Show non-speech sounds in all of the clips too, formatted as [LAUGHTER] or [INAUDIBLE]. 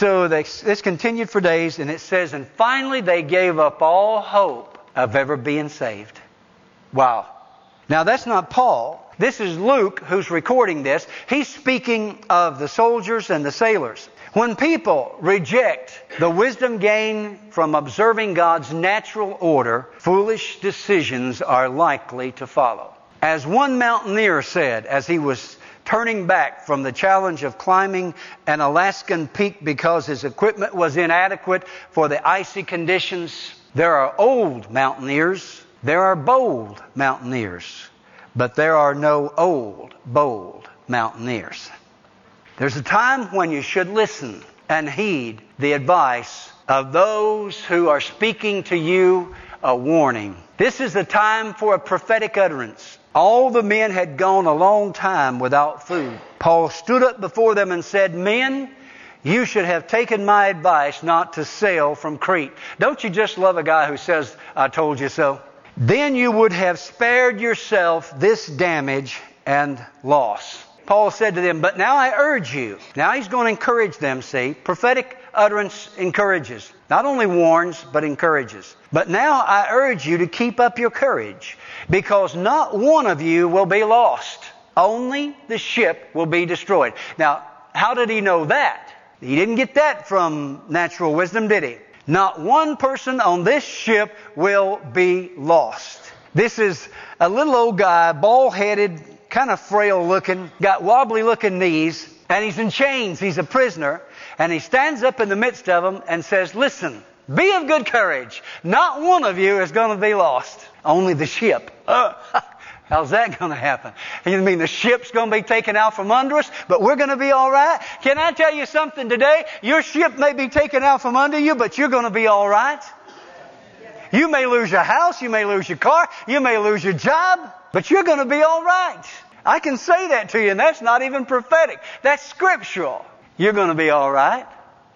So they, this continued for days, and it says, and finally they gave up all hope of ever being saved. Wow. Now that's not Paul. This is Luke who's recording this. He's speaking of the soldiers and the sailors. When people reject the wisdom gained from observing God's natural order, foolish decisions are likely to follow. As one mountaineer said as he was turning back from the challenge of climbing an Alaskan peak because his equipment was inadequate for the icy conditions, there are old mountaineers, there are bold mountaineers, but there are no old, bold mountaineers. There's a time when you should listen and heed the advice of those who are speaking to you a warning. This is the time for a prophetic utterance. All the men had gone a long time without food. Paul stood up before them and said, Men, you should have taken my advice not to sail from Crete. Don't you just love a guy who says, I told you so? Then you would have spared yourself this damage and loss. Paul said to them, But now I urge you. Now he's going to encourage them, see. Prophetic utterance encourages. Not only warns, but encourages. But now I urge you to keep up your courage, because not one of you will be lost. Only the ship will be destroyed. Now, how did he know that? He didn't get that from natural wisdom, did he? Not one person on this ship will be lost. This is a little old guy, bald headed, kind of frail looking, got wobbly looking knees, and he's in chains. He's a prisoner. And he stands up in the midst of them and says, Listen, be of good courage. Not one of you is going to be lost. Only the ship. Uh, [LAUGHS] how's that going to happen? You mean the ship's going to be taken out from under us, but we're going to be all right? Can I tell you something today? Your ship may be taken out from under you, but you're going to be all right. You may lose your house, you may lose your car, you may lose your job, but you're going to be all right. I can say that to you, and that's not even prophetic. That's scriptural. You're going to be all right.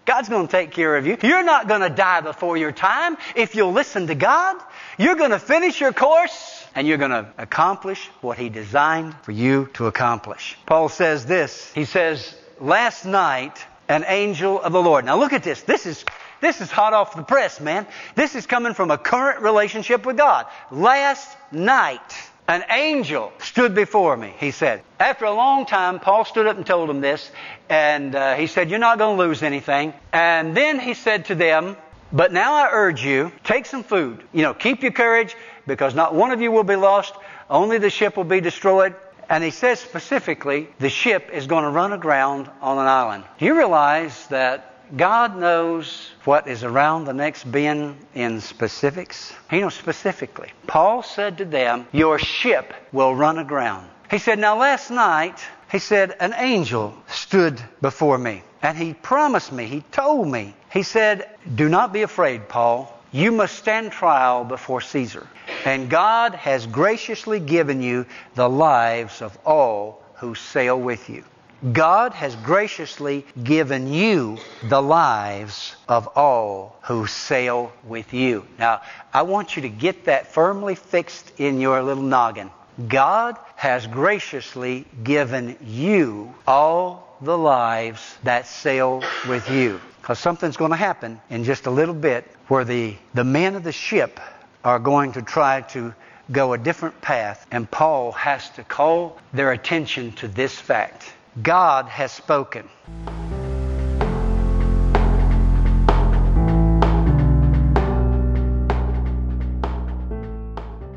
God's going to take care of you. You're not going to die before your time if you'll listen to God. You're going to finish your course and you're going to accomplish what He designed for you to accomplish. Paul says this. He says, Last night, an angel of the Lord. Now look at this. This is this is hot off the press, man. This is coming from a current relationship with God. Last night, an angel stood before me, he said. After a long time, Paul stood up and told him this, and uh, he said, You're not going to lose anything. And then he said to them, But now I urge you, take some food. You know, keep your courage, because not one of you will be lost, only the ship will be destroyed. And he says specifically, the ship is going to run aground on an island. Do you realize that God knows what is around the next bend in specifics. He knows specifically. Paul said to them, Your ship will run aground. He said, Now last night, he said, an angel stood before me. And he promised me, he told me, he said, Do not be afraid, Paul. You must stand trial before Caesar. And God has graciously given you the lives of all who sail with you. God has graciously given you the lives of all who sail with you. Now, I want you to get that firmly fixed in your little noggin. God has graciously given you all the lives that sail with you. Because something's going to happen in just a little bit where the, the men of the ship are going to try to go a different path, and Paul has to call their attention to this fact. God has spoken.